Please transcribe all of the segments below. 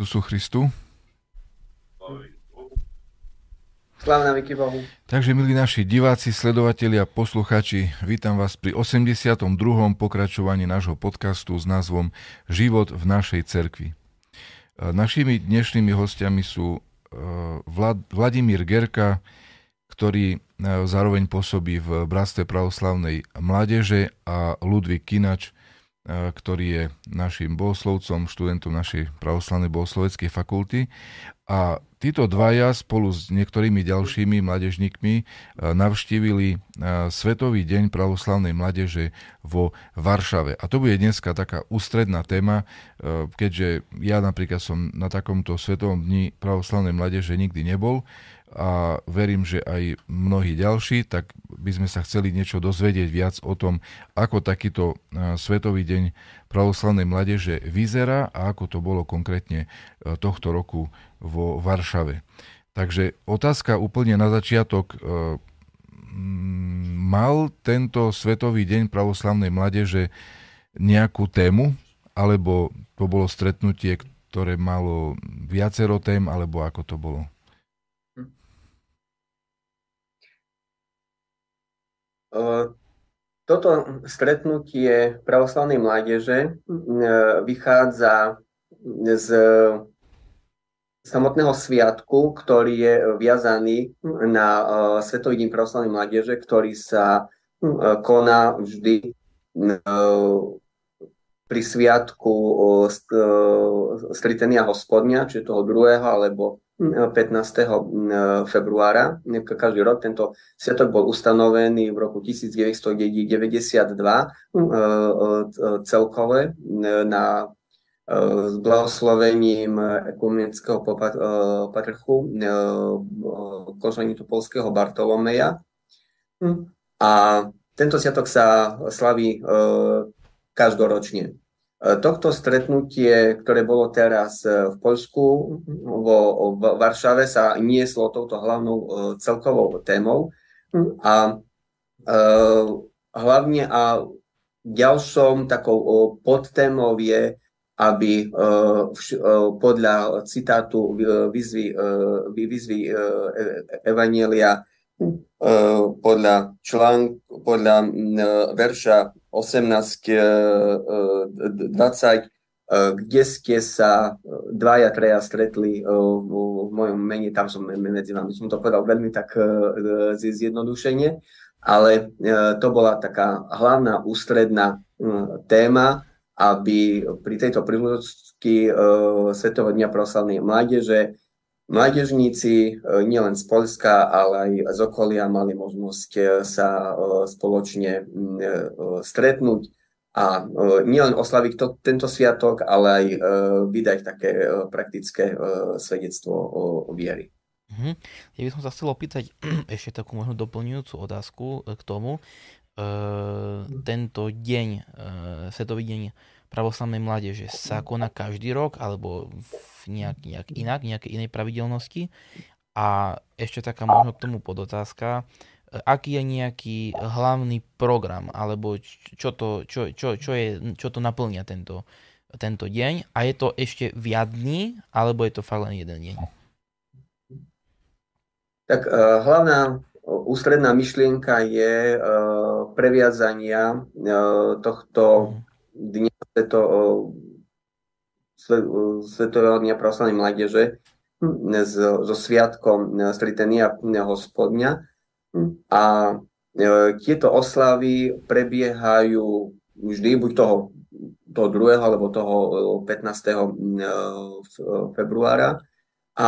Tu sú Christu. Sláva na Bohu. Takže, milí naši diváci, sledovatelia, posluchači, vítam vás pri 82. pokračovaní nášho podcastu s názvom Život v našej cerkvi. E, našimi dnešnými hostiami sú e, Vlad, Vladimír Gerka, ktorý e, zároveň pôsobí v Bratstve pravoslavnej mládeže a Ludvík Kinač, ktorý je našim bohoslovcom, študentom našej pravoslavnej bohosloveckej fakulty. A títo dvaja spolu s niektorými ďalšími mladežníkmi navštívili Svetový deň pravoslavnej mládeže vo Varšave. A to bude dneska taká ústredná téma, keďže ja napríklad som na takomto Svetovom dni pravoslavnej mládeže nikdy nebol a verím, že aj mnohí ďalší, tak by sme sa chceli niečo dozvedieť viac o tom, ako takýto Svetový deň pravoslavnej mládeže vyzerá a ako to bolo konkrétne tohto roku vo Varšave. Takže otázka úplne na začiatok. Mal tento Svetový deň pravoslavnej mládeže nejakú tému, alebo to bolo stretnutie, ktoré malo viacero tém, alebo ako to bolo? Toto stretnutie pravoslavnej mládeže vychádza z samotného sviatku, ktorý je viazaný na Svetový deň pravoslavnej mládeže, ktorý sa koná vždy pri sviatku Stritenia hospodňa, čiže toho druhého alebo 15. februára každý rok. Tento sviatok bol ustanovený v roku 1992 celkové na s blahoslovením ekumenického patrchu konžanitu polského Bartolomeja. A tento sviatok sa slaví každoročne. Tohto stretnutie, ktoré bolo teraz e, v Poľsku, vo v Varšave, sa nieslo touto hlavnou e, celkovou témou. A e, hlavne a ďalšom takou podtémou je, aby podľa citátu výzvy, výzvy Evanielia podľa článku, podľa verša 18, 20, e, e, kde ste sa dvaja, treja stretli e, v, mojom mene, tam som medzi vami, som to povedal veľmi tak zjednodušenie, ale to bola taká hlavná ústredná téma, aby pri tejto príležitosti Svetového dňa proslavnej mládeže Mládežníci nielen z Polska, ale aj z okolia mali možnosť sa spoločne stretnúť a nielen oslaviť to, tento sviatok, ale aj vydať také praktické svedectvo o, o viery. Mhm. Ja by som sa chcel opýtať ešte takú možno doplňujúcu otázku e, k tomu. E, tento deň, e, Svetový deň pravoslavnej mládeže sa koná každý rok alebo v nejak, nejak inak, nejaké inej pravidelnosti. A ešte taká možno k tomu podotázka, e, aký je nejaký hlavný program, alebo čo to, čo, čo, čo, je, čo to naplňa tento, tento deň a je to ešte viac dní, alebo je to fakt len jeden deň? Tak uh, hlavná ústredná myšlienka je uh, previazania uh, tohto dňa sveto, Svetového dňa pravoslavnej mládeže hm, so sviatkom Stritenia hospodňa. A tieto oslavy prebiehajú vždy buď toho, toho 2. alebo toho 15. februára. A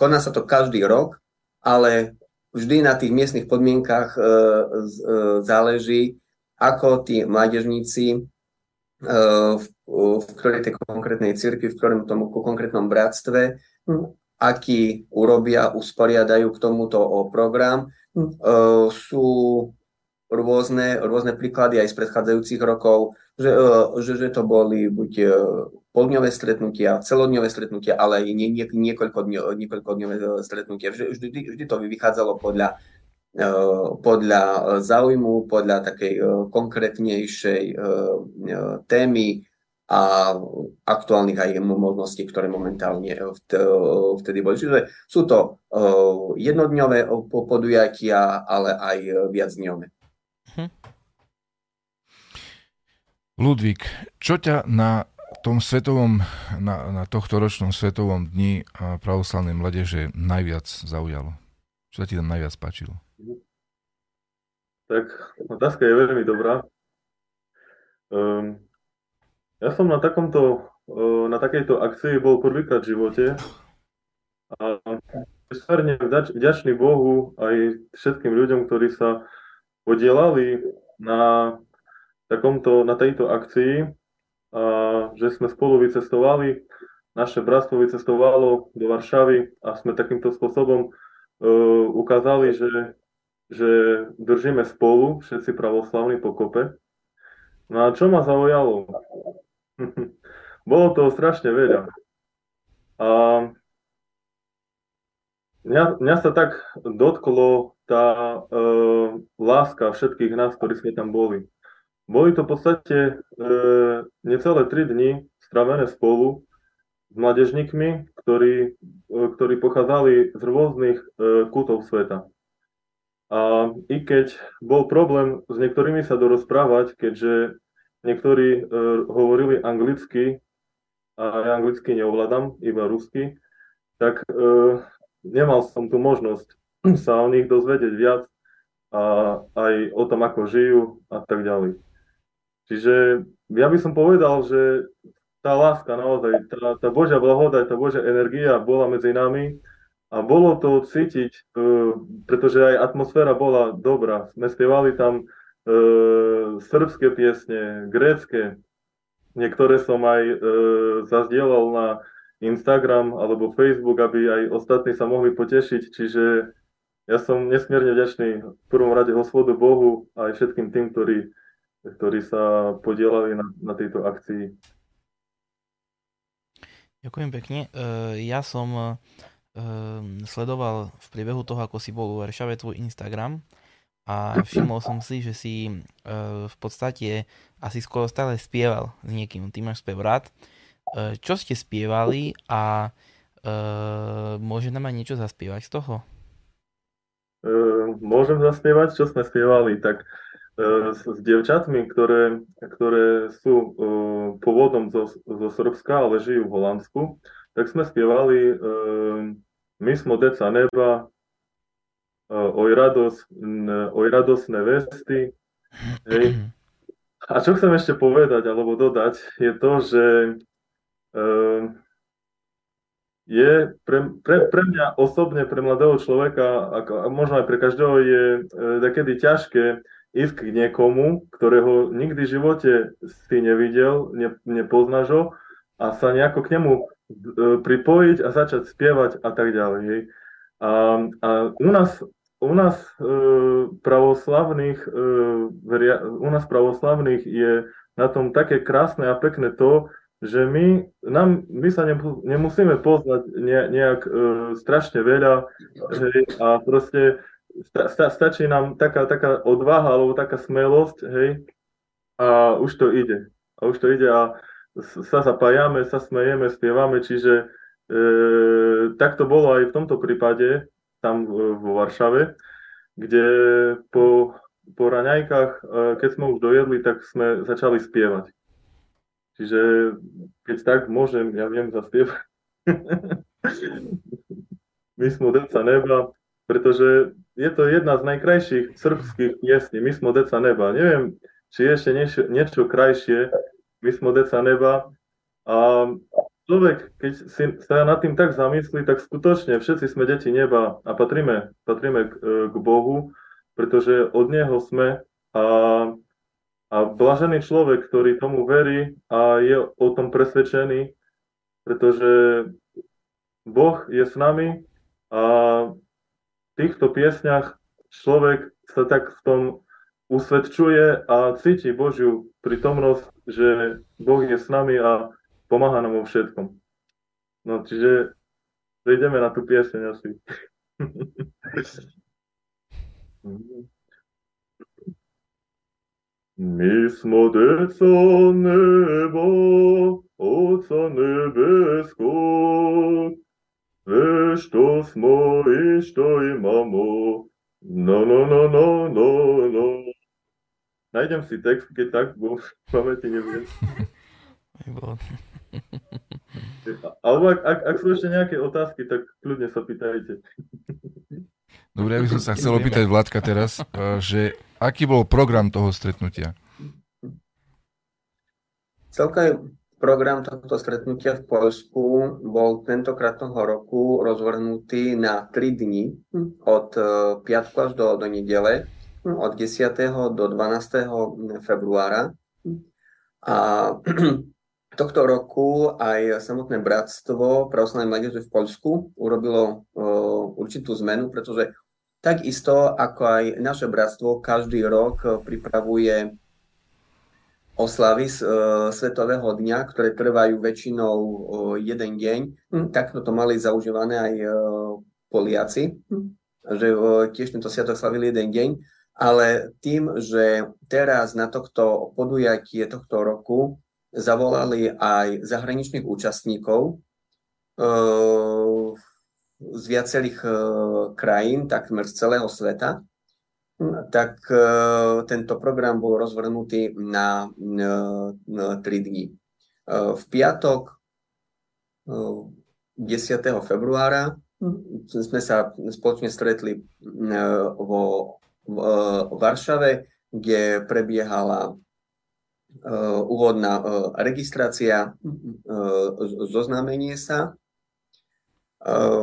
Koná sa to každý rok, ale vždy na tých miestnych podmienkach e, e, záleží, ako tí mládežníci e, v, v ktorej tej konkrétnej cirkvi, v ktorom tomu konkrétnom bratstve, hm, aký urobia, usporiadajú k tomuto program. Hm, sú rôzne, rôzne príklady aj z predchádzajúcich rokov, že, že, že to boli buď poldňové stretnutia, celodňové stretnutia, ale aj nie, nie, niekoľkodňové, niekoľkodňové e, stretnutia. Vždy, vždy to vychádzalo podľa, podľa záujmu, podľa takej e, konkrétnejšej témy a aktuálnych aj možností, ktoré momentálne vtedy boli. Čiže sú to jednodňové podujatia, ale aj viacdňové. Hm. Ludvík, čo ťa na tom svetovom, na, na tohto ročnom svetovom dni pravoslavnej mladeže najviac zaujalo? Čo sa ti tam najviac páčilo? Tak otázka je veľmi dobrá. Um, ja som na takomto, uh, na takejto akcii bol prvýkrát v živote a nesmierne vďačný Bohu aj všetkým ľuďom, ktorí sa podielali na, takomto, na tejto akcii a že sme spolu vycestovali. Naše bratstvo vycestovalo do Varšavy a sme takýmto spôsobom uh, ukázali, že, že držíme spolu, všetci pravoslavní pokope. No a čo ma zaujalo? Bolo toho strašne veľa. A mňa, mňa sa tak dotklo tá uh, láska všetkých nás, ktorí sme tam boli. Boli to v podstate e, necelé 3 dni stravené spolu s mladežníkmi, ktorí, e, ktorí pochádzali z rôznych e, kútov sveta. A i keď bol problém s niektorými sa dorozprávať, keďže niektorí e, hovorili anglicky a ja anglicky neovládam, iba rusky, tak e, nemal som tu možnosť sa o nich dozvedieť viac a aj o tom, ako žijú a tak ďalej. Čiže ja by som povedal, že tá láska naozaj, tá, tá Božia blahodať, tá Božia energia bola medzi nami a bolo to cítiť, uh, pretože aj atmosféra bola dobrá. Sme spievali tam uh, srbské piesne, grécké, niektoré som aj uh, zazdielal na Instagram alebo Facebook, aby aj ostatní sa mohli potešiť, čiže ja som nesmierne vďačný v prvom rade hospodu Bohu a aj všetkým tým, ktorí ktorí sa podielali na, na tejto akcii. Ďakujem pekne. E, ja som e, sledoval v priebehu toho, ako si bol u Varšave tvoj Instagram a všimol som si, že si e, v podstate asi skoro stále spieval s niekým. Ty máš spev rád. Čo ste spievali a môže nám aj niečo zaspievať z toho? Môžem zaspievať, čo sme spievali. Tak s, s dievčatmi, ktoré, ktoré sú uh, pôvodom zo, zo Srbska, ale žijú v Holandsku, tak sme spievali My smo deca neba, uh, oj, rados, oj radosné vesty. Hej. A čo chcem ešte povedať alebo dodať, je to, že uh, je pre, pre, pre mňa osobne, pre mladého človeka, ako, a možno aj pre každého, je uh, takedy ťažké ísť k niekomu, ktorého nikdy v živote si nevidel, ne, nepoznáš ho a sa nejako k nemu e, pripojiť a začať spievať a tak ďalej. Hej. A, a u nás, u nás e, pravoslavných, e, veria, u nás pravoslavných je na tom také krásne a pekné to, že my, nám, my sa nemusíme poznať ne, nejak e, strašne veľa hej, a proste sta, sta, stačí nám taká, taká odvaha alebo taká smelosť, hej, a už to ide. A už to ide a sa zapájame, sa smejeme, spievame, čiže e, tak to bolo aj v tomto prípade, tam vo Varšave, kde po, po raňajkách, e, keď sme už dojedli, tak sme začali spievať. Čiže keď tak môžem, ja viem zaspievať. My sme deca neba, pretože je to jedna z najkrajších srbských piesní. My sme deca neba. Neviem, či ešte niečo, niečo krajšie. My sme deca neba. A človek, keď si sa nad tým tak zamyslí, tak skutočne všetci sme deti neba a patríme, patríme k, k Bohu, pretože od Neho sme a a blažený človek, ktorý tomu verí a je o tom presvedčený, pretože Boh je s nami a v týchto piesňach človek sa tak v tom usvedčuje a cíti Božiu prítomnosť, že Boh je s nami a pomáha nám vo všetkom. No, čiže prejdeme na tú pieseň asi. My smo deca neba, Oca nebeskog, sve što smo i što imamo, no, no, no, no, no, no. Najdem si text, keď tak, bo v pamäti neviem. Alebo ak, ak, ak sú ešte nejaké otázky, tak kľudne sa pýtajte. Dobre, ja by som sa chcel opýtať Vládka teraz, eh, že aký bol program toho stretnutia? Celkový program tohto stretnutia v Polsku bol tentokrát toho roku rozvrhnutý na 3 dni od eh, piatku až do, do nedele, od 10. do 12. februára. A tohto roku aj samotné bratstvo pravoslavnej mládeže v Polsku urobilo určitú zmenu, pretože Takisto ako aj naše bratstvo každý rok pripravuje oslavy e, Svetového dňa, ktoré trvajú väčšinou jeden deň. Hm, takto to mali zaužívané aj e, Poliaci, hm, že e, tiež tento sviatok slavili jeden deň. Ale tým, že teraz na tohto podujatie tohto roku zavolali aj zahraničných účastníkov, e, z viacerých e, krajín, takmer z celého sveta, tak e, tento program bol rozvrhnutý na, na 3 dní. V piatok 10. februára sme sa spoločne stretli vo v Varšave, kde prebiehala úvodná registrácia, zoznámenie sa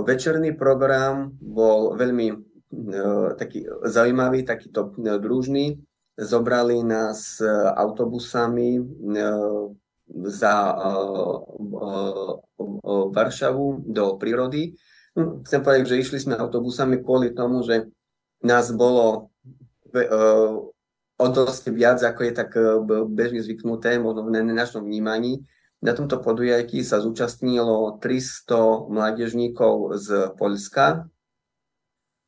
večerný program bol veľmi taký zaujímavý, takýto družný. Zobrali nás autobusami za Varšavu do prírody. Hm, chcem povedať, že išli sme autobusami kvôli tomu, že nás bolo o dosť viac, ako je tak bežne zvyknuté, možno v našom vnímaní. Na tomto podujatí sa zúčastnilo 300 mládežníkov z Poľska,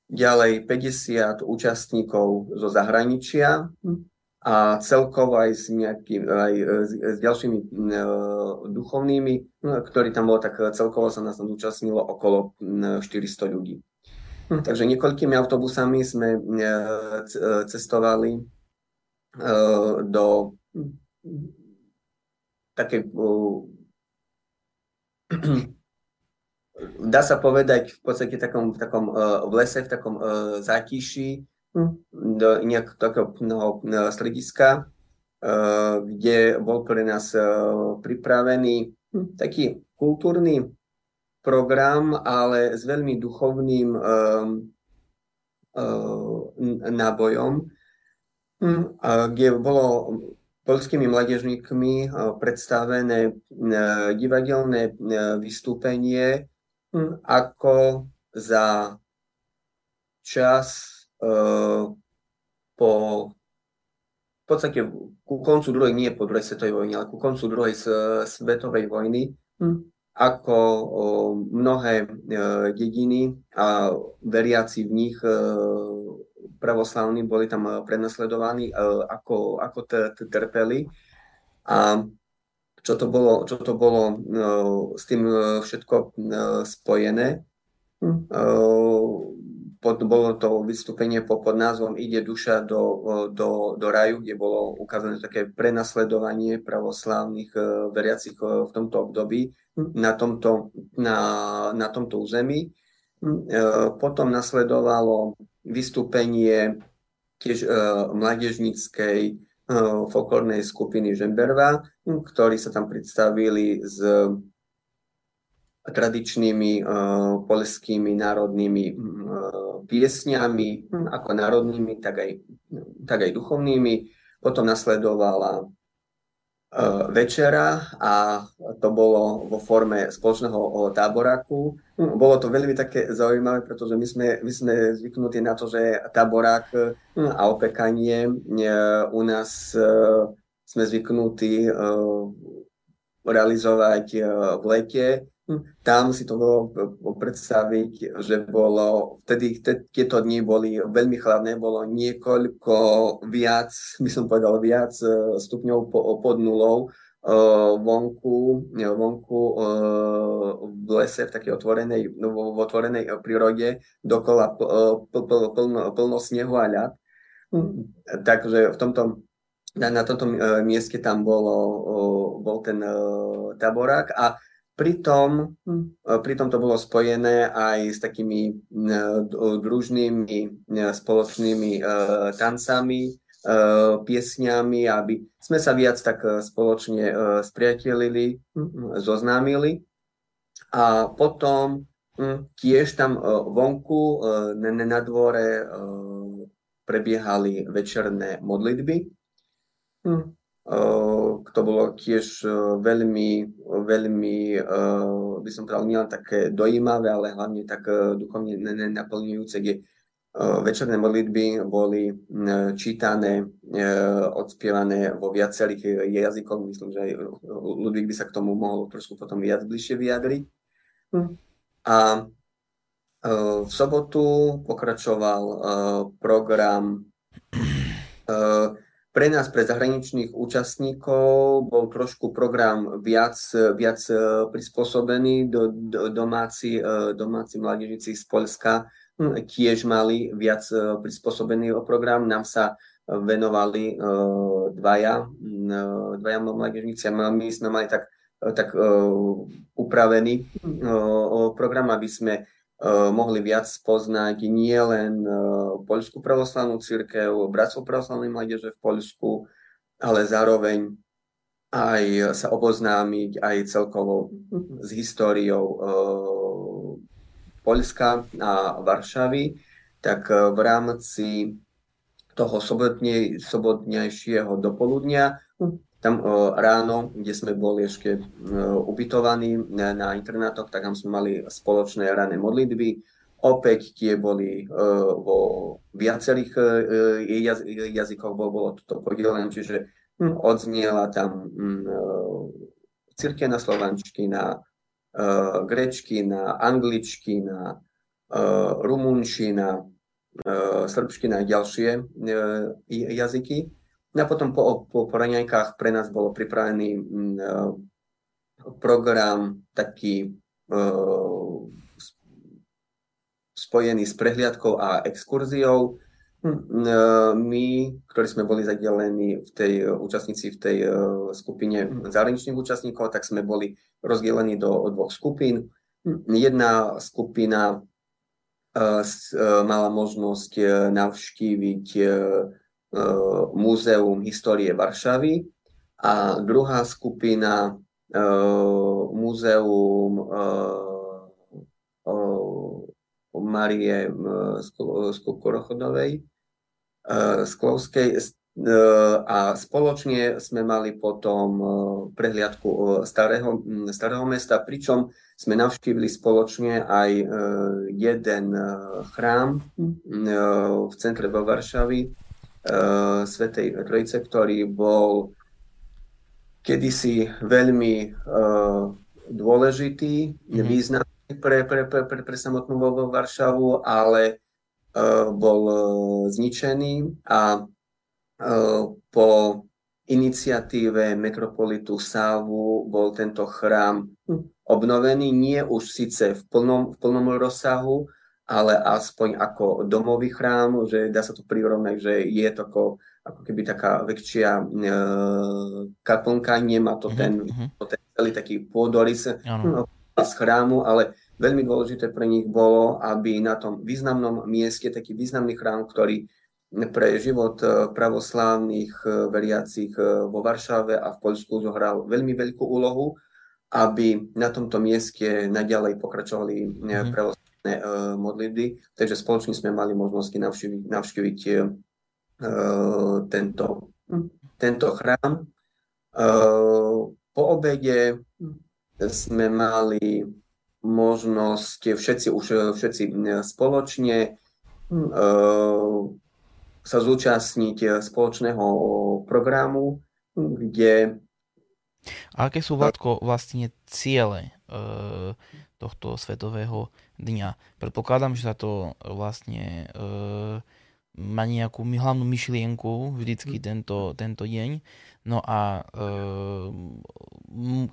ďalej 50 účastníkov zo zahraničia a celkovo aj s, nejaký, aj s ďalšími e, duchovnými, no, ktorí tam bolo, tak celkovo sa nás zúčastnilo okolo 400 ľudí. Hm, takže niekoľkými autobusami sme e, e, cestovali e, do také dá sa povedať v podstate takom, v takom v lese, v takom zátiši hm, do nejakého takého no, strediska, kde bol pre nás pripravený hm, taký kultúrny program, ale s veľmi duchovným um, uh, nábojom. hm, kde bolo polskými mladežníkmi predstavené divadelné vystúpenie, hm, ako za čas po v podstate ku koncu druhej, nie po druhej svetovej vojny, ale ku koncu druhej svetovej vojny, hm, ako mnohé e, dediny a veriaci v nich e, pravoslavní boli tam prenasledovaní, e, ako, ako trpeli. A čo to bolo, čo to bolo s tým všetko spojené. Hm, pod, bolo to vystúpenie po, pod názvom Ide duša do, do, do raju, kde bolo ukázané také prenasledovanie pravoslávnych e, veriacich e, v tomto období na tomto, na, na tomto území. E, potom nasledovalo vystúpenie tiež mládežníckej folklórnej skupiny Žemberva, ktorí sa tam predstavili s tradičnými uh, poľskými národnými uh, piesňami, hm, ako národnými, tak aj, tak aj duchovnými. Potom nasledovala uh, večera a to bolo vo forme spoločného táboráku. Hm, bolo to veľmi také zaujímavé, pretože my sme, my sme zvyknutí na to, že táborák hm, a opekanie u nás sme zvyknutí realizovať v lete tam si to bolo predstaviť, že bolo, vtedy tieto dni boli veľmi chladné, bolo niekoľko viac, by som povedal viac e, stupňov pod nulou e, vonku, vonku e, v lese, v takej otvorenej, v otvorenej prírode, dokola plno, plno snehu a ľad. Takže v tomto, na, na tomto mieste tam bolo, bol ten taborák a Pritom, hm, pritom to bolo spojené aj s takými e, družnými e, spoločnými tancami, piesňami, aby sme sa viac tak spoločne spriatelili, hm, zoznámili. A potom hm, tiež tam vonku na dvore prebiehali večerné modlitby. To bolo tiež veľmi, veľmi, by som povedal, nielen také dojímavé, ale hlavne tak duchovne naplňujúce, kde večerné modlitby boli čítané, odspievané vo viacerých jazykoch. Myslím, že aj Ludvík by sa k tomu mohol trošku potom viac bližšie vyjadriť. Hm. A v sobotu pokračoval program pre nás, pre zahraničných účastníkov, bol trošku program viac, viac e, prispôsobený. Do, do, domáci, e, domáci mládežníci z Polska hm, tiež mali viac e, prispôsobený program. Nám sa venovali dvaja, dvaja mládežníci a my sme mali tak, tak upravený program, aby sme mohli viac poznať nie len eh, Poľskú pravoslavnú církev, bratstvo pravoslavnej mládeže v Poľsku, ale zároveň aj sa oboznámiť aj celkovo s históriou eh, Poľska a Varšavy, tak v rámci toho sobotnej, sobotnejšieho dopoludnia tam ráno, kde sme boli ešte ubytovaní na, na internátoch, tak tam sme mali spoločné rané modlitby. Opäť tie boli vo viacerých jazykoch, bolo, bolo toto podelené, čiže hm, odzniela tam hm, cirkevná slovančtina, grečtina, angličtina, rumunčina, srbština a ďalšie jazyky. A potom po, po, po pre nás bolo pripravený mm, e, program taký uh, spojený s prehliadkou a exkurziou. Hm, e, my, ktorí sme boli zadelení v tej účastníci v tej skupine zahraničných účastníkov, tak sme boli rozdelení do dvoch skupín. Hm, jedna skupina mala možnosť navštíviť E, Múzeum histórie Varšavy a druhá skupina e, Múzeum e, Marie Skorochodovej, Sklovskej, a spoločne sme mali potom prehliadku starého, starého mesta, pričom sme navštívili spoločne aj jeden chrám v centre vo Varšavi, Svetej Trojice, ktorý bol kedysi veľmi dôležitý, mm-hmm. významný pre, pre, pre, pre, pre samotnú Varšavu, ale bol zničený a po iniciatíve metropolitu Sávu bol tento chrám obnovený, nie už síce v plnom, v plnom rozsahu, ale aspoň ako domový chrám, že dá sa to prirovnať, že je to ako, ako keby taká väčšia e, kaplnka, nemá to ten, mm-hmm. ten celý taký pôdorys no, z chrámu, ale veľmi dôležité pre nich bolo, aby na tom významnom mieste, taký významný chrám, ktorý pre život e, pravoslávnych e, veriacich e, vo Varšave a v Poľsku zohral veľmi veľkú úlohu, aby na tomto mieste naďalej pokračovali mm-hmm. Pravoslávne modlitby. Takže spoločne sme mali možnosti navštíviť, navštíviť tento, tento chrám. Po obede sme mali možnosť všetci už všetci spoločne sa zúčastniť spoločného programu, kde... A aké sú, Vladko, vlastne ciele e, tohto svetového dňa? Predpokladám, že sa to vlastne e, má nejakú hlavnú myšlienku vždycky hm. tento, tento deň. No a e,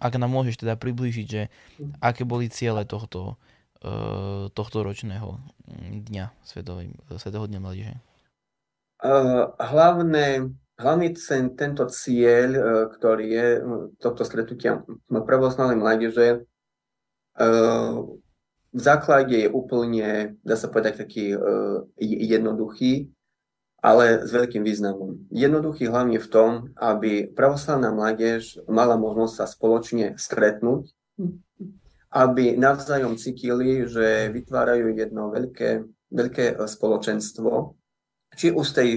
ak nám môžeš teda priblížiť, že hm. aké boli ciele tohto, e, tohto ročného dňa Svetového, Svetového dňa mladíže? hlavné, hlavný cen, tento cieľ, e, ktorý je tohto stretnutia pravoslavnej mládeže, v základe je úplne, dá sa povedať, taký e, jednoduchý, ale s veľkým významom. Jednoduchý hlavne v tom, aby pravoslavná mládež mala možnosť sa spoločne stretnúť, aby navzájom cítili, že vytvárajú jedno veľké, veľké spoločenstvo, či už z tej,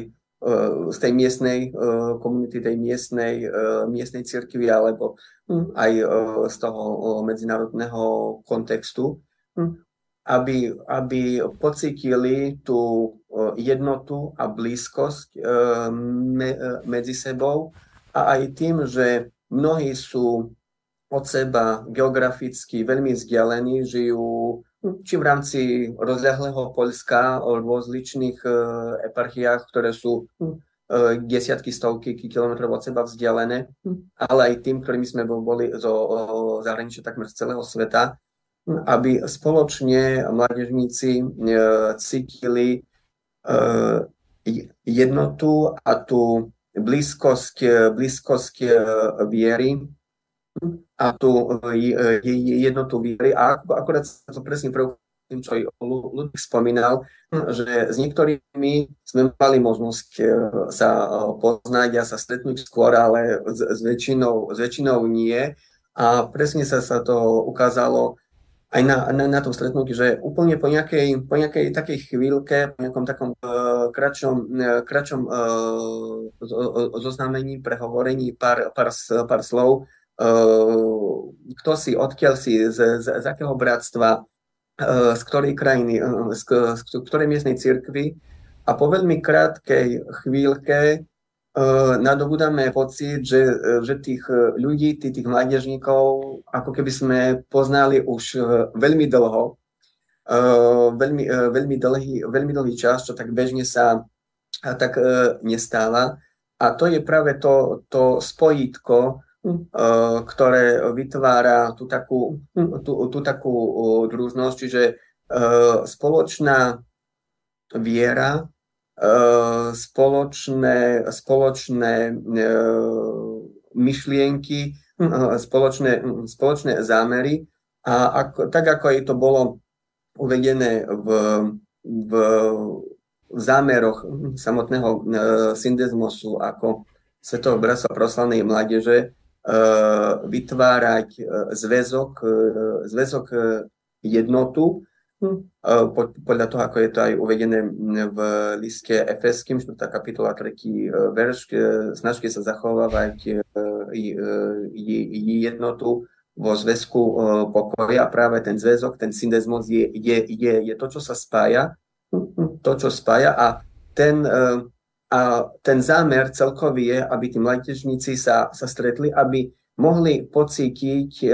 z tej miestnej komunity, tej miestnej, miestnej cirkvi, alebo hm, aj z toho medzinárodného kontextu, hm, aby, aby pocítili tú jednotu a blízkosť medzi sebou. A aj tým, že mnohí sú od seba geograficky veľmi vzdialení, žijú či v rámci rozľahlého Poľska o rozličných e, eparchiách, ktoré sú e, desiatky, stovky kilometrov od seba vzdialené, hm, ale aj tým, ktorými sme boli zo zahraničia takmer z celého sveta, hm, aby spoločne mládežníci e, cítili jednotu a tú blízkosť, blízkosť viery a tú e, jednotu viery. A akorát sa to presne pre tým, čo aj Ludvík spomínal, že s niektorými sme mali možnosť e, sa e, poznať a sa stretnúť skôr, ale s, s, väčšinou, s väčšinou nie. A presne sa, sa to ukázalo aj na, na, na tom stretnutí, že úplne po nejakej, po nejakej takej chvíľke, po nejakom takom uh, kratšom, uh, kratšom uh, zoznámení, prehovorení pár, pár, pár slov, kto si, odkiaľ si, z, z, z akého bratstva, ehm, z ktorej krajiny, ehm, z, z ktorej miestnej cirkvi. A po veľmi krátkej chvíľke nadobudáme pocit, že, že tých ľudí, tých, tých mládežníkov, ako keby sme poznali už veľmi dlho, veľmi, veľmi, dlhý, veľmi dlhý čas, čo tak bežne sa tak nestáva. A to je práve to, to spojitko, ktoré vytvára tú takú, tú, tú takú družnosť, čiže spoločná viera, spoločné, spoločné myšlienky, spoločné, spoločné zámery. A ako, tak ako je to bolo uvedené v, v, zámeroch samotného syndezmosu ako Svetového bratstva proslavnej mládeže, vytvárať eh, zväzok, eh, zväzok jednotu podľa toho, ako je to aj uvedené v liste Efeským, 4. kapitola, 3. verš, snažte sa zachovávať jednotu vo zväzku pokoja práve ten zväzok, ten syndesmos je, je, je, je to, čo sa spája, to, čo spája a ten, a ten zámer celkový je, aby tí mládežníci sa, sa stretli, aby mohli pocítiť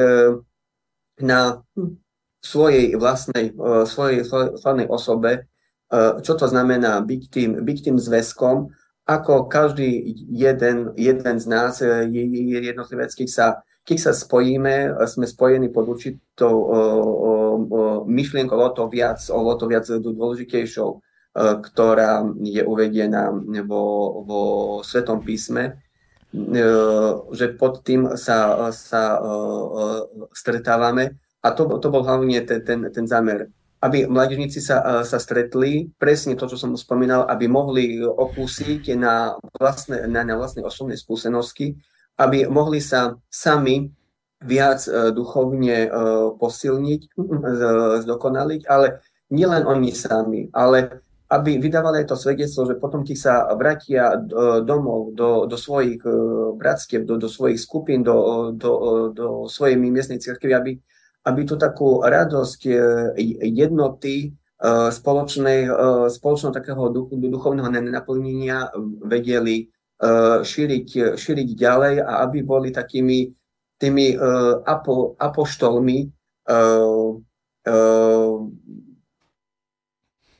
na svojej vlastnej, svojej vlastnej osobe, čo to znamená byť tým, byť tým zväzkom, ako každý jeden, jeden z nás je, je jednotlivec, keď sa, keď sa spojíme, sme spojení pod určitou o, myšlienkou o to viac, o to viac dôležitejšou, ktorá je uvedená vo, vo Svetom písme, že pod tým sa, sa stretávame. A to, to bol hlavne ten, ten, ten zámer, aby mladížníci sa, sa stretli, presne to, čo som spomínal, aby mohli okúsiť na vlastné, na, na vlastné osobné skúsenosti, aby mohli sa sami viac duchovne posilniť, zdokonaliť, ale nielen oni sami, ale aby vydávali to svedectvo, že potom, keď sa vratia domov, do, do svojich bratskiev, do, do svojich skupín, do, do, do svojej miestnej cirkvi, aby, aby tu takú radosť e, jednoty e, spoločnej, e, spoločného takého duchovného naplnenia vedeli šíriť, šíriť ďalej a aby boli takými tými apo, apoštolmi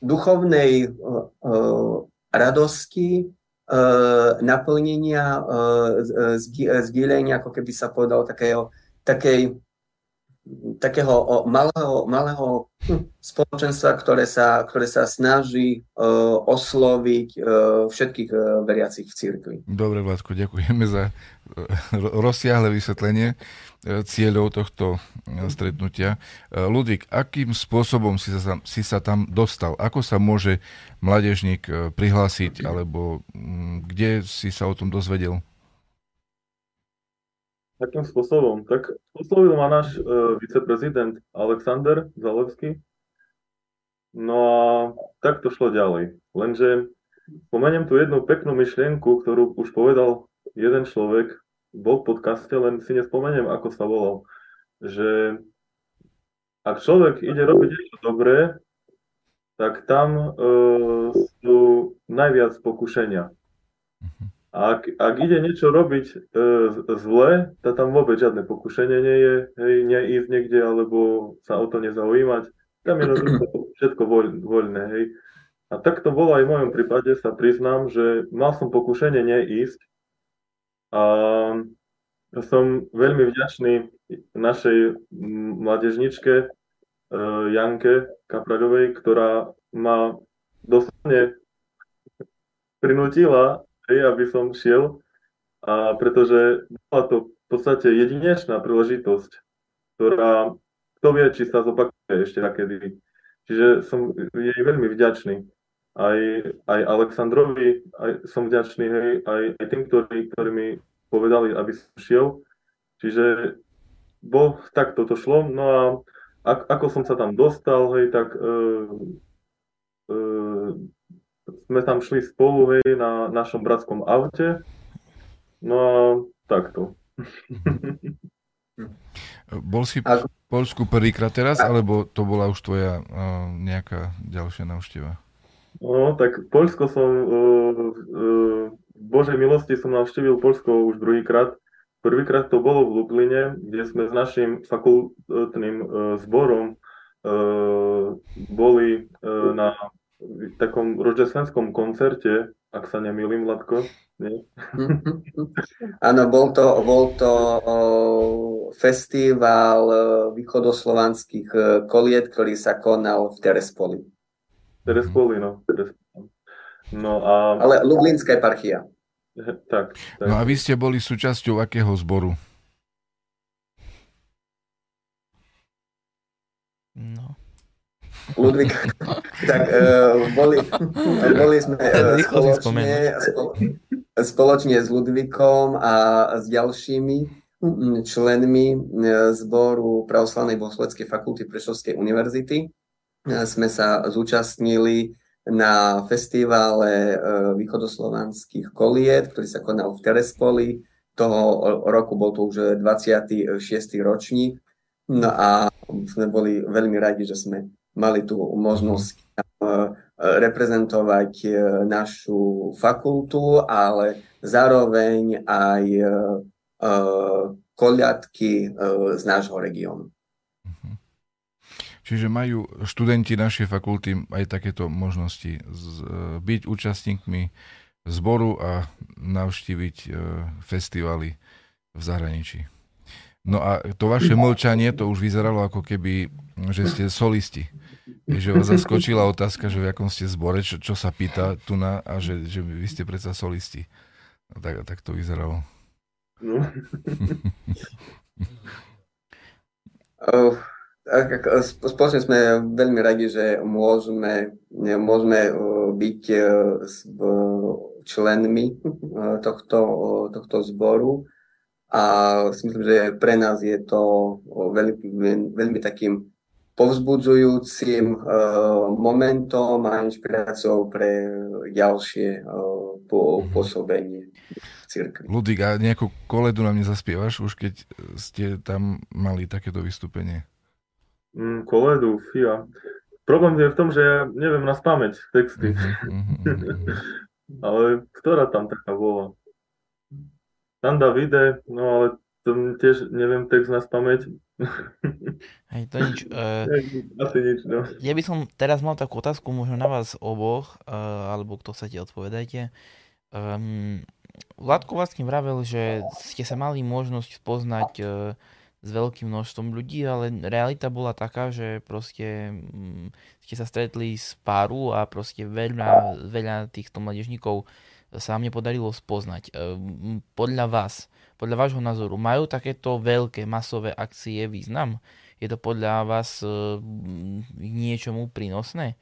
duchovnej radosti, naplnenia, zdieľania, ako keby sa povedal, takého, takej takého malého, malého hm, spoločenstva, ktoré sa, ktoré sa snaží uh, osloviť uh, všetkých uh, veriacich v cirkvi. Dobre, Vládko, ďakujeme za rozsiahle vysvetlenie cieľov tohto stretnutia. Ludvík, akým spôsobom si sa, si sa tam dostal? Ako sa môže mladežník prihlásiť, alebo kde si sa o tom dozvedel? Takým spôsobom. Tak oslovil ma náš e, viceprezident Alexander Zalevský. No a tak to šlo ďalej. Lenže spomeniem tu jednu peknú myšlienku, ktorú už povedal jeden človek, bol v podcaste, len si nespomeniem, ako sa volal. Že ak človek ide robiť niečo dobré, tak tam e, sú najviac pokušenia. Mhm. Ak, ak ide niečo robiť e, zle, tak tam vôbec žiadne pokušenie nie je, hej, neísť niekde alebo sa o to nezaujímať. Tam je všetko voľ, voľné. Hej. A tak to bolo aj v mojom prípade, sa priznám, že mal som pokušenie neísť a som veľmi vďačný našej mladežničke e, Janke Kapraďovej, ktorá ma doslovne prinútila hej, aby som šiel, a pretože bola to v podstate jedinečná príležitosť, ktorá, kto vie, či sa zopakuje ešte takedy. Čiže som jej veľmi vďačný. Aj, aj Aleksandrovi aj som vďačný, hej, aj, aj tým, ktorí, ktorí mi povedali, aby som šiel. Čiže bol, tak toto šlo. No a ak, ako som sa tam dostal, hej, tak uh, sme tam šli spolu, hej, na našom bratskom aute. No a takto. Bol si v Polsku prvýkrát teraz, alebo to bola už tvoja uh, nejaká ďalšia návšteva? No, tak Polsko som, uh, uh, v Božej milosti som navštívil Polsko už druhýkrát. Prvýkrát to bolo v Lubline, kde sme s našim fakultným uh, zborom uh, boli uh, na v takom roždesvenskom koncerte, ak sa nemýlim, Vladko, nie? Áno, bol to, bol to festival e, východoslovanských e, koliet, ktorý sa konal v Terespoli. Terespoli, no. Terespoli. no a... Ale Lublinská eparchia. Tak, tak. No a vy ste boli súčasťou akého zboru? No. Ludvík, tak uh, boli, boli sme uh, spoločne, spoločne s Ludvíkom a s ďalšími členmi zboru Pravoslavnej bohosloveckej fakulty Prešovskej univerzity. sme sa zúčastnili na festivale východoslovanských koliet, ktorý sa konal v Terespoli. Toho roku bol to už 26. ročník. No a sme boli veľmi radi, že sme mali tú možnosť reprezentovať našu fakultu, ale zároveň aj koľadky z nášho regiónu. Mhm. Čiže majú študenti našej fakulty aj takéto možnosti byť účastníkmi zboru a navštíviť e, festivaly v zahraničí. No a to vaše mlčanie, to už vyzeralo ako keby, že ste solisti. Že vás zaskočila otázka, že v akom ste zbore, čo, čo sa pýta tu na, a že, že vy ste predsa solisti. No, tak, tak to vyzeralo. No. Spoločne sme veľmi radi, že môžeme, môžeme byť e, členmi tohto, tohto zboru a myslím, že pre nás je to veľmi, veľmi takým povzbudzujúcim e, momentom a inšpiráciou pre ďalšie mhm. pôsobenie cirkvi. Ludvík, a nejakú koledu nám nezaspievaš, už keď ste tam mali takéto vystúpenie? Mm, koledu, fia. Problém je v tom, že ja neviem na spameť texty. Mm-hmm. ale ktorá tam taká bola? Tanda Vide, no ale to tiež neviem text na spameť. Hej, to nič. Uh, Asi nič, no. Ja by som teraz mal takú otázku možno na vás oboch, uh, alebo kto chcete odpovedajte. Um, Vládko vlastne vravel, že ste sa mali možnosť poznať uh, s veľkým množstvom ľudí, ale realita bola taká, že proste mm, ste sa stretli s páru a proste veľa, veľa týchto mladežníkov sa vám nepodarilo spoznať. E, podľa vás, podľa vášho názoru, majú takéto veľké masové akcie význam? Je to podľa vás e, niečomu prínosné?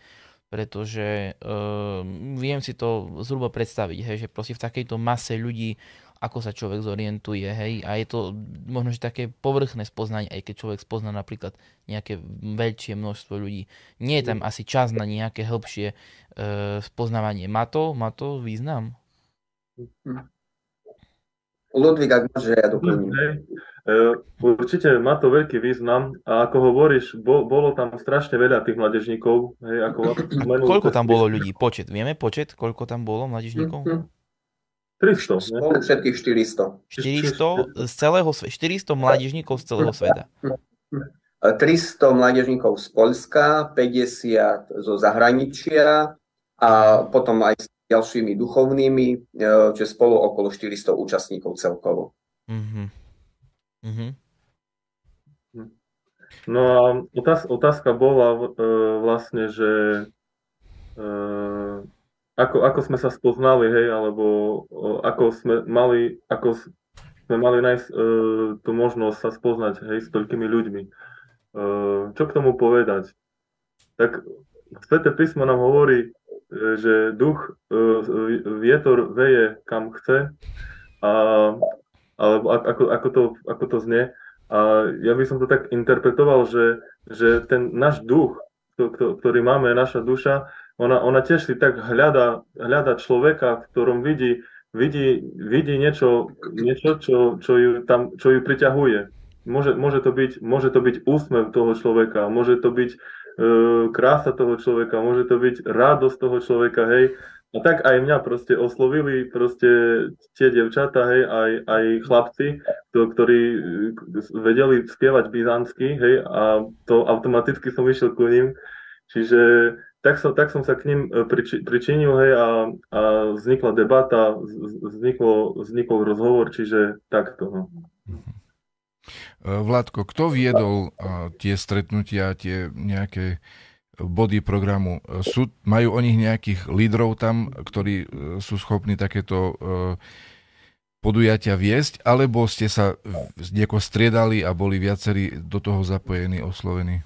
Pretože uh, viem si to zhruba predstaviť, hej, že proste v takejto mase ľudí ako sa človek zorientuje, hej, a je to možno, že také povrchné spoznanie, aj keď človek spozná napríklad nejaké väčšie množstvo ľudí. Nie je tam asi čas na nejaké hĺbšie e, spoznávanie. Má to, má to význam? Ludvík, ak môže, ja doplním. E, určite má to veľký význam a ako hovoríš, bo, bolo tam strašne veľa tých mladežníkov. Hej, ako koľko tam bolo ľudí? Počet? Vieme počet? Koľko tam bolo mladežníkov? Mhm. 300. Spolu všetkých 400. 400 z celého sveta. 400 mládežníkov z celého sveta. 300 mládežníkov z Polska, 50 zo zahraničia a potom aj s ďalšími duchovnými, e, čiže spolu okolo 400 účastníkov celkovo. Uh-huh. Uh-huh. No a otázka bola e, vlastne, že e, ako, ako sme sa spoznali, hej, alebo ako sme mali, ako sme mali nájsť uh, tú možnosť sa spoznať, hej, s toľkými ľuďmi. Uh, čo k tomu povedať? Tak Sveté písmo nám hovorí, e, že duch, uh, vietor veje kam chce, a, alebo ako, ako, to, ako to znie. A ja by som to tak interpretoval, že, že ten náš duch, ktorý máme, naša duša, ona, ona tiež si tak hľada, hľada človeka, v ktorom vidí, vidí, vidí niečo, niečo čo, čo, ju tam, čo ju priťahuje. Môže, môže, to byť, môže to byť úsmev toho človeka, môže to byť e, krása toho človeka, môže to byť radosť toho človeka, hej. A tak aj mňa proste oslovili proste tie devčata, hej, aj, aj chlapci, to, ktorí e, vedeli spievať byzantsky, hej, a to automaticky som išiel ku ním. Čiže tak som, tak som sa k ním e, priči, pričinil hej, a, a vznikla debata, vzniklo, vznikol rozhovor, čiže takto. No. E, Vládko, kto viedol uh, tie stretnutia, tie nejaké body programu? Sú, majú o nich nejakých lídrov tam, ktorí sú schopní takéto podujatia viesť, alebo ste sa nieko striedali a boli viacerí do toho zapojení, oslovení?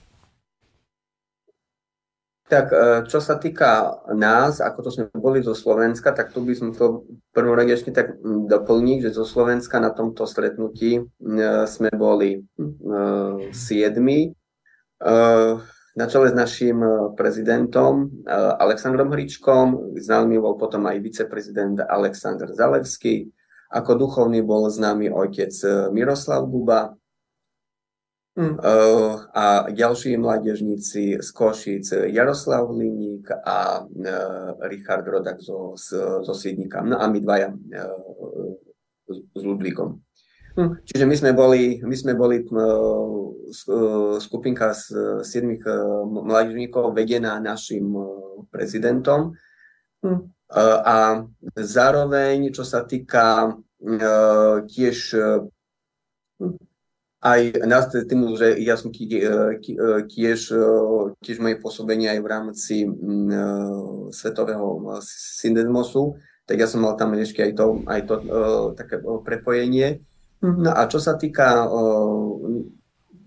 Tak e, čo sa týka nás, ako to sme boli zo Slovenska, tak tu by som to v prvom rade ešte tak doplniť, že zo Slovenska na tomto stretnutí e, sme boli e, siedmi. na čele s našim prezidentom Aleksandrom Hričkom, známy bol potom aj viceprezident Aleksandr Zalevský, ako duchovný bol nami otec Miroslav Guba, hm, a ďalší mládežníci z Košic Jaroslav Liník a Richard Rodak zo, zo Svidníka. No a my dvaja s Ludvíkom. Hm, čiže my sme boli, my sme boli skupinka z siedmých mladížníkov vedená našim prezidentom. Hm, a zároveň, čo sa týka tiež aj nás tým, že ja som tiež, tiež moje pôsobenie aj v rámci svetového syndesmosu, tak ja som mal tam ešte aj to, aj to také prepojenie. No a čo sa týka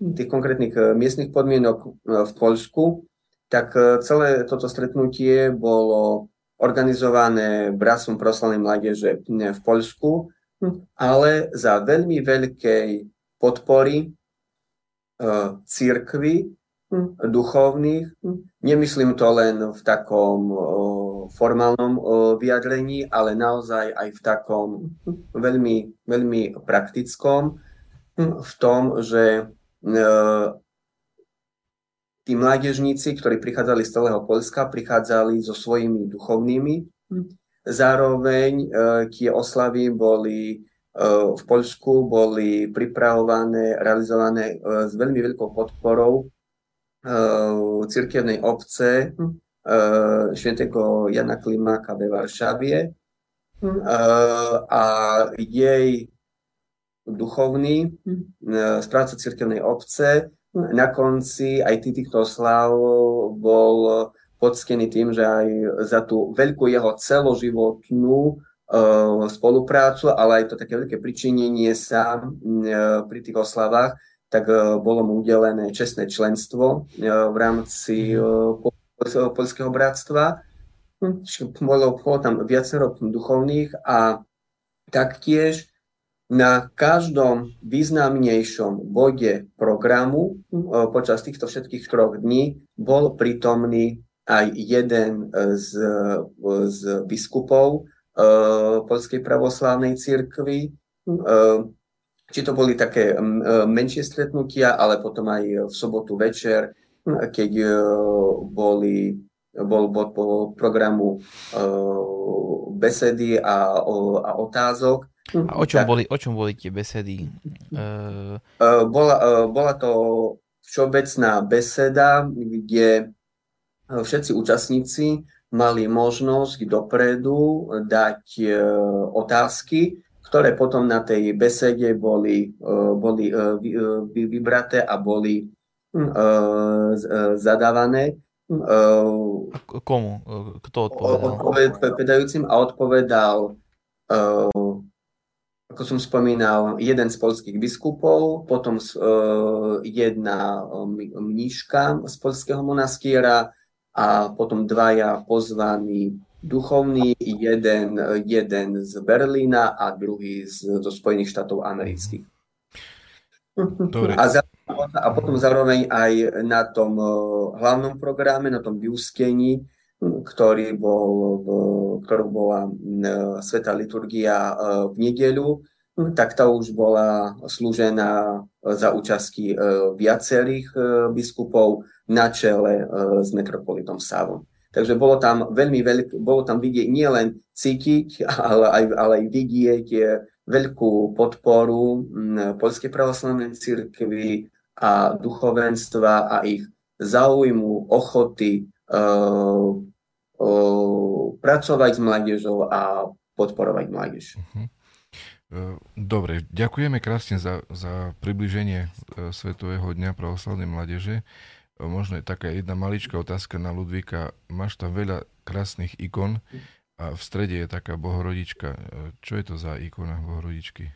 tých konkrétnych e, miestnych podmienok e, v Poľsku, tak e, celé toto stretnutie bolo organizované Brasom proslavnej mládeže v Poľsku, hm, ale za veľmi veľkej podpory církvy, hm, duchovných. Hm, nemyslím to len v takom formálnom vyjadrení, ale naozaj aj v takom veľmi, veľmi praktickom, v tom, že e, tí mládežníci, ktorí prichádzali z celého Polska, prichádzali so svojimi duchovnými. Zároveň e, tie oslavy boli e, v Poľsku boli pripravované, realizované s veľmi veľkou podporou cirkevnej obce świętego Jana Klimaka we Warszawie a jej duchovný správca cirkevnej obce. Na konci aj týchto oslav bol poctený tým, že aj za tú veľkú jeho celoživotnú spoluprácu, ale aj to také veľké pričinenie sa pri tých oslavách, tak bolo mu udelené čestné členstvo v rámci Polského bratstva. Hm, bolo, bolo tam viacero duchovných a taktiež na každom významnejšom bode programu hm, počas týchto všetkých troch dní bol prítomný aj jeden z, z biskupov Polskej pravoslávnej cirkvi. Uh, či to boli také menšie stretnutia, ale potom aj v sobotu večer keď e, boli, bol bod po programu e, besedy a, a otázok. A o čom, tak, boli, o čom boli tie besedy? Uh... Bola, bola to všeobecná beseda, kde všetci účastníci mali možnosť dopredu dať otázky, ktoré potom na tej besede boli, boli vybraté a boli zadávané. Komu? Kto odpovedal? Odpovedajúcim a odpovedal, ako som spomínal, jeden z polských biskupov, potom jedna mníška z polského monastiera a potom dvaja pozvaní duchovní, jeden, jeden z Berlína a druhý z, zo Spojených štátov amerických. Dobre. A, za, a potom zároveň aj na tom uh, hlavnom programe, na tom vyústení, ktorý bol, ktorou bola uh, Sveta liturgia uh, v nedeľu, tak tá už bola slúžená za účastky viacerých biskupov na čele s metropolitom Savom. Takže bolo tam veľmi veľké, bolo tam vidieť nielen cítiť, ale aj, ale aj vidieť veľkú podporu Polskej pravoslavnej cirkvi a duchovenstva a ich záujmu, ochoty uh, uh, pracovať s mládežou a podporovať mládež. Uh-huh. Dobre, ďakujeme krásne za, za približenie Svetového dňa pravoslavnej mládeže. Možno je taká jedna maličká otázka na Ludvíka. Máš tam veľa krásnych ikon a v strede je taká bohorodička. Čo je to za ikona bohorodičky?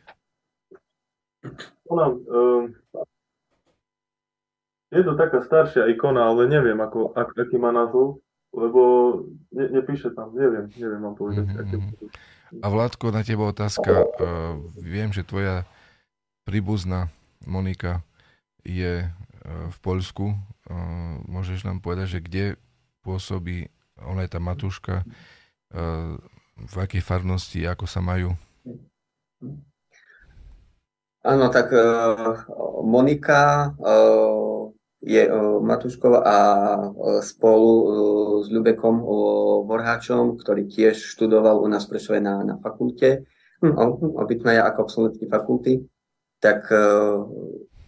Ona, je to taká staršia ikona, ale neviem, ako, ak, aký má názov, lebo ne, nepíše tam, neviem, neviem vám povedať. Mm-hmm. A Vládko, na teba otázka. Uh, viem, že tvoja príbuzná Monika je uh, v Poľsku môžeš nám povedať, že kde pôsobí, ona je tá Matúška, v akej farnosti, ako sa majú? Áno, tak Monika je Matuškova a spolu s Ľubekom Vorháčom, ktorý tiež študoval u nás v na, na fakulte, hm, obytná ako absolventky fakulty, tak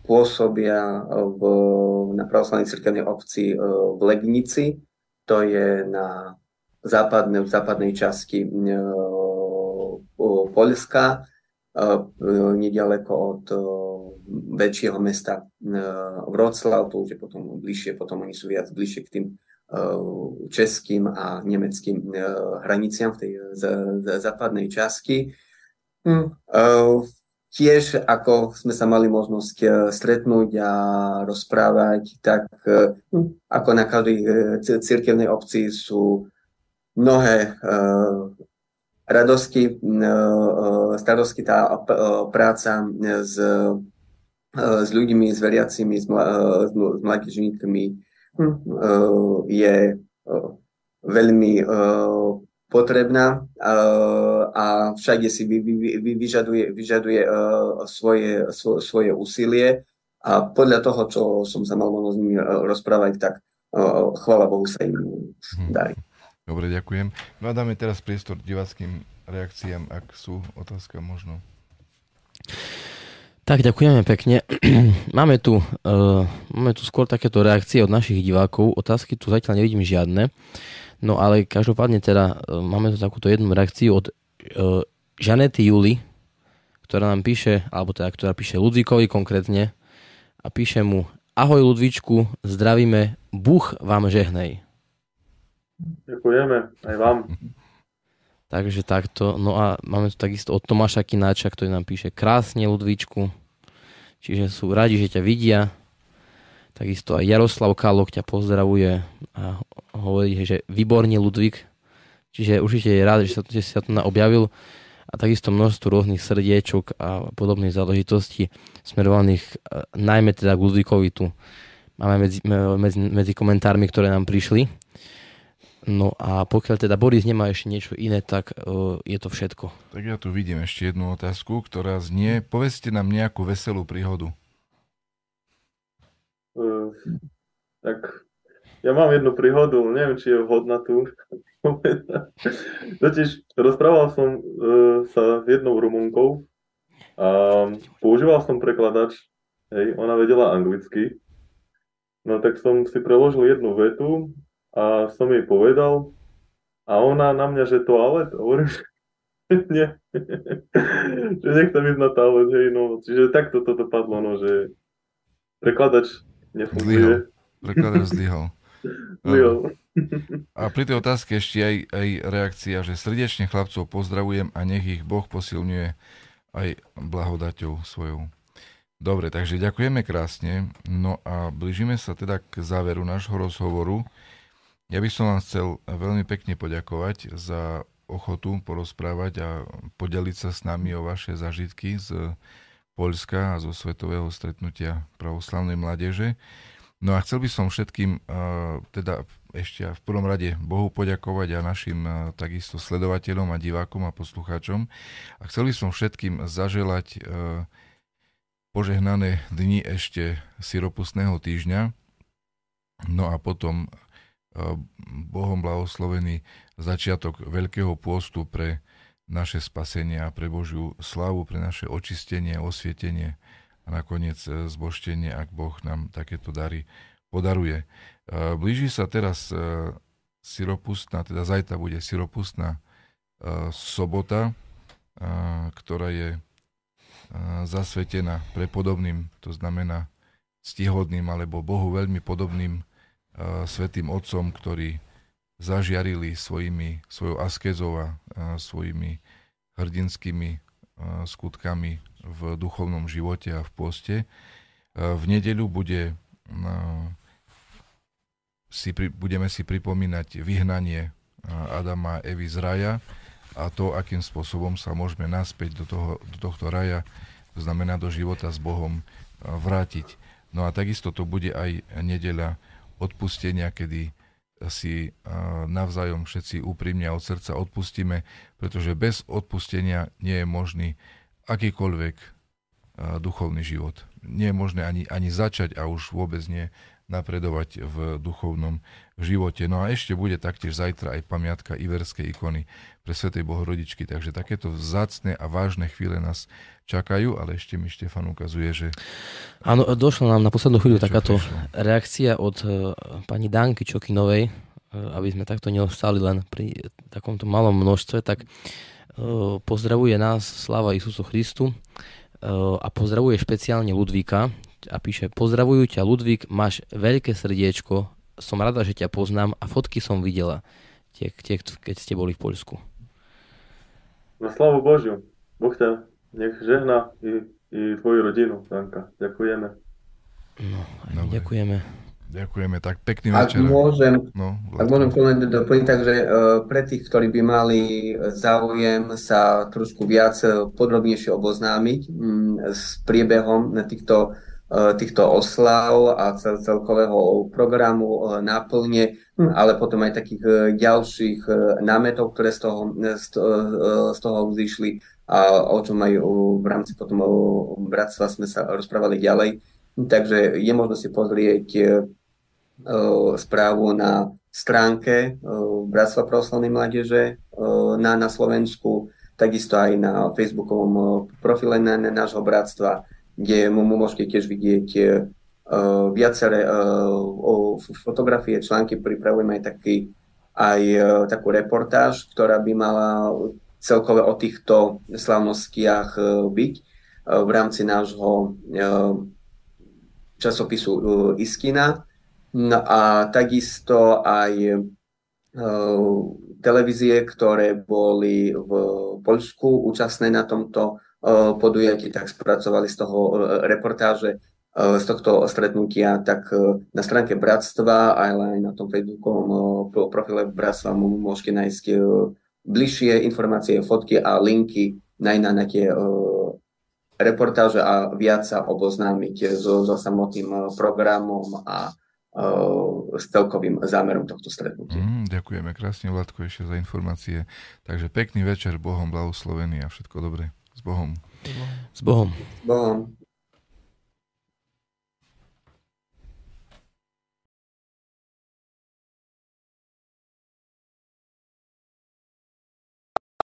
pôsobia v, na pravoslavnej cirkevnej obci v Legnici, to je na západnej, v západnej časti Polska, nedaleko od väčšieho mesta Wroclaw, to už je potom bližšie, potom oni sú viac bližšie k tým českým a nemeckým hraniciam v tej západnej časti. Hm, tiež ako sme sa mali možnosť stretnúť a rozprávať, tak hm, ako na každej cirkevnej obci sú mnohé radosti, starosti, tá práca s, s ľuďmi, s veriacimi, s, mladížnikmi hm, je veľmi potrebná a všade si vy, vy, vy, vyžaduje, vyžaduje svoje, svoje úsilie a podľa toho, čo som sa mal možnosť s nimi rozprávať, tak chvála Bohu sa im mhm. darí. Dobre, ďakujem. No a dáme teraz priestor divackým reakciám, ak sú otázka možno. Tak, ďakujeme pekne. máme, tu, uh, máme tu skôr takéto reakcie od našich divákov. Otázky tu zatiaľ nevidím žiadne. No ale každopádne teda e, máme tu takúto jednu reakciu od uh, Žanety Juli, ktorá nám píše, alebo teda ktorá píše Ludvíkovi konkrétne a píše mu Ahoj Ludvičku, zdravíme, Buch vám žehnej. Ďakujeme, aj vám. Takže takto. No a máme tu takisto od Tomáša Kináča, ktorý nám píše krásne Ludvíčku. Čiže sú radi, že ťa vidia. Takisto aj Jaroslav Kalok ťa pozdravuje a hovorí, že výborne Ludvík. Čiže určite je rád, že sa, že sa tu objavil a takisto množstvo rôznych srdiečok a podobných záležitostí smerovaných e, najmä teda k Ludvíkovi tu. Máme medzi, medzi, medzi komentármi, ktoré nám prišli. No a pokiaľ teda Boris nemá ešte niečo iné, tak uh, je to všetko. Tak ja tu vidím ešte jednu otázku, ktorá znie, povedzte nám nejakú veselú príhodu. Uh, tak ja mám jednu príhodu, neviem, či je vhodná tu. Totiž rozprával som uh, sa s jednou Rumunkou a používal som prekladač, hej, ona vedela anglicky. No tak som si preložil jednu vetu a som jej povedal a ona na mňa, že toalet, hovorím, že nie, že nechcem ísť na toalet, hej, no, čiže takto to dopadlo, no, že prekladač nefunguje. Prekladač zlyhal. A pri tej otázke ešte aj, aj reakcia, že srdečne chlapcov pozdravujem a nech ich Boh posilňuje aj blahodaťou svojou. Dobre, takže ďakujeme krásne. No a blížime sa teda k záveru nášho rozhovoru. Ja by som vám chcel veľmi pekne poďakovať za ochotu porozprávať a podeliť sa s nami o vaše zažitky z Poľska a zo svetového stretnutia pravoslavnej mládeže. No a chcel by som všetkým, teda ešte v prvom rade Bohu poďakovať a našim takisto sledovateľom a divákom a poslucháčom. A chcel by som všetkým zaželať požehnané dni ešte siropustného týždňa. No a potom Bohom blahoslovený začiatok Veľkého pôstu pre naše spasenie a pre Božiu slavu, pre naše očistenie, osvietenie a nakoniec e, zboštenie, ak Boh nám takéto dary podaruje. E, blíži sa teraz e, siropustná, teda zajtra bude siropustná sobota, ktorá je zasvetená prepodobným, to znamená stihodným alebo Bohu veľmi podobným svetým otcom, ktorí zažiarili svojimi, svojou askezou a svojimi hrdinskými skutkami v duchovnom živote a v poste. V nedeľu bude, si, budeme si pripomínať vyhnanie Adama a Evy z raja a to, akým spôsobom sa môžeme naspäť do, toho, do tohto raja, to znamená do života s Bohom, vrátiť. No a takisto to bude aj nedeľa odpustenia, kedy si navzájom všetci úprimne od srdca odpustíme, pretože bez odpustenia nie je možný akýkoľvek duchovný život. Nie je možné ani, ani začať a už vôbec nie napredovať v duchovnom živote. No a ešte bude taktiež zajtra aj pamiatka Iverskej ikony pre Svetej Bohorodičky, takže takéto vzácne a vážne chvíle nás čakajú, ale ešte mi Štefan ukazuje, že... Áno, došla nám na poslednú chvíľu takáto prišlo. reakcia od uh, pani Danky Čokinovej, uh, aby sme takto neostali len pri takomto malom množstve, tak uh, pozdravuje nás Sláva Isusu Christu a pozdravuje špeciálne Ludvíka, a píše Pozdravujú ťa Ludvík, máš veľké srdiečko, som rada, že ťa poznám a fotky som videla, tie, tie, keď ste boli v Poľsku. Na slavu Božiu. Boh ťa nech žehna i, i tvoju rodinu, Danka. Ďakujeme. No, aj my ďakujeme. Ďakujeme, tak pekný ak večer. Môžem, no, ak môžem povedať doplniť, takže uh, pre tých, ktorí by mali záujem sa trošku viac e, podrobnejšie oboznámiť um, s priebehom na týchto E, týchto oslav a cel, celkového programu e, náplne, hm, ale potom aj takých e, ďalších námetov, ktoré z toho, z toho vzýšli a o čom aj v rámci potom bratstva sme sa rozprávali ďalej. Takže je možno si pozrieť správu na stránke Bratstva pravoslavnej mládeže na, na Slovensku, takisto aj na facebookovom profile na, na nášho bratstva kde môžete tiež vidieť uh, viaceré uh, fotografie, články, pripravujeme aj, taký, aj uh, takú reportáž, ktorá by mala celkové o týchto slavnostiach byť v rámci nášho časopisu Iskina. No a takisto aj televízie, ktoré boli v Poľsku účastné na tomto podujatí, tak spracovali z toho e, reportáže z tohto stretnutia, tak na stránke Bratstva, ale aj na tom Facebookovom profile Bratstva môžete nájsť bližšie informácie, fotky a linky na, na tie reportáže a viac sa oboznámiť so, so samotným programom a s celkovým zámerom tohto stretnutia. Mm, ďakujeme krásne, Vladko, ešte za informácie. Takže pekný večer, Bohom blahoslovený a všetko dobré. S Bohom. S Bohom. S Bohom.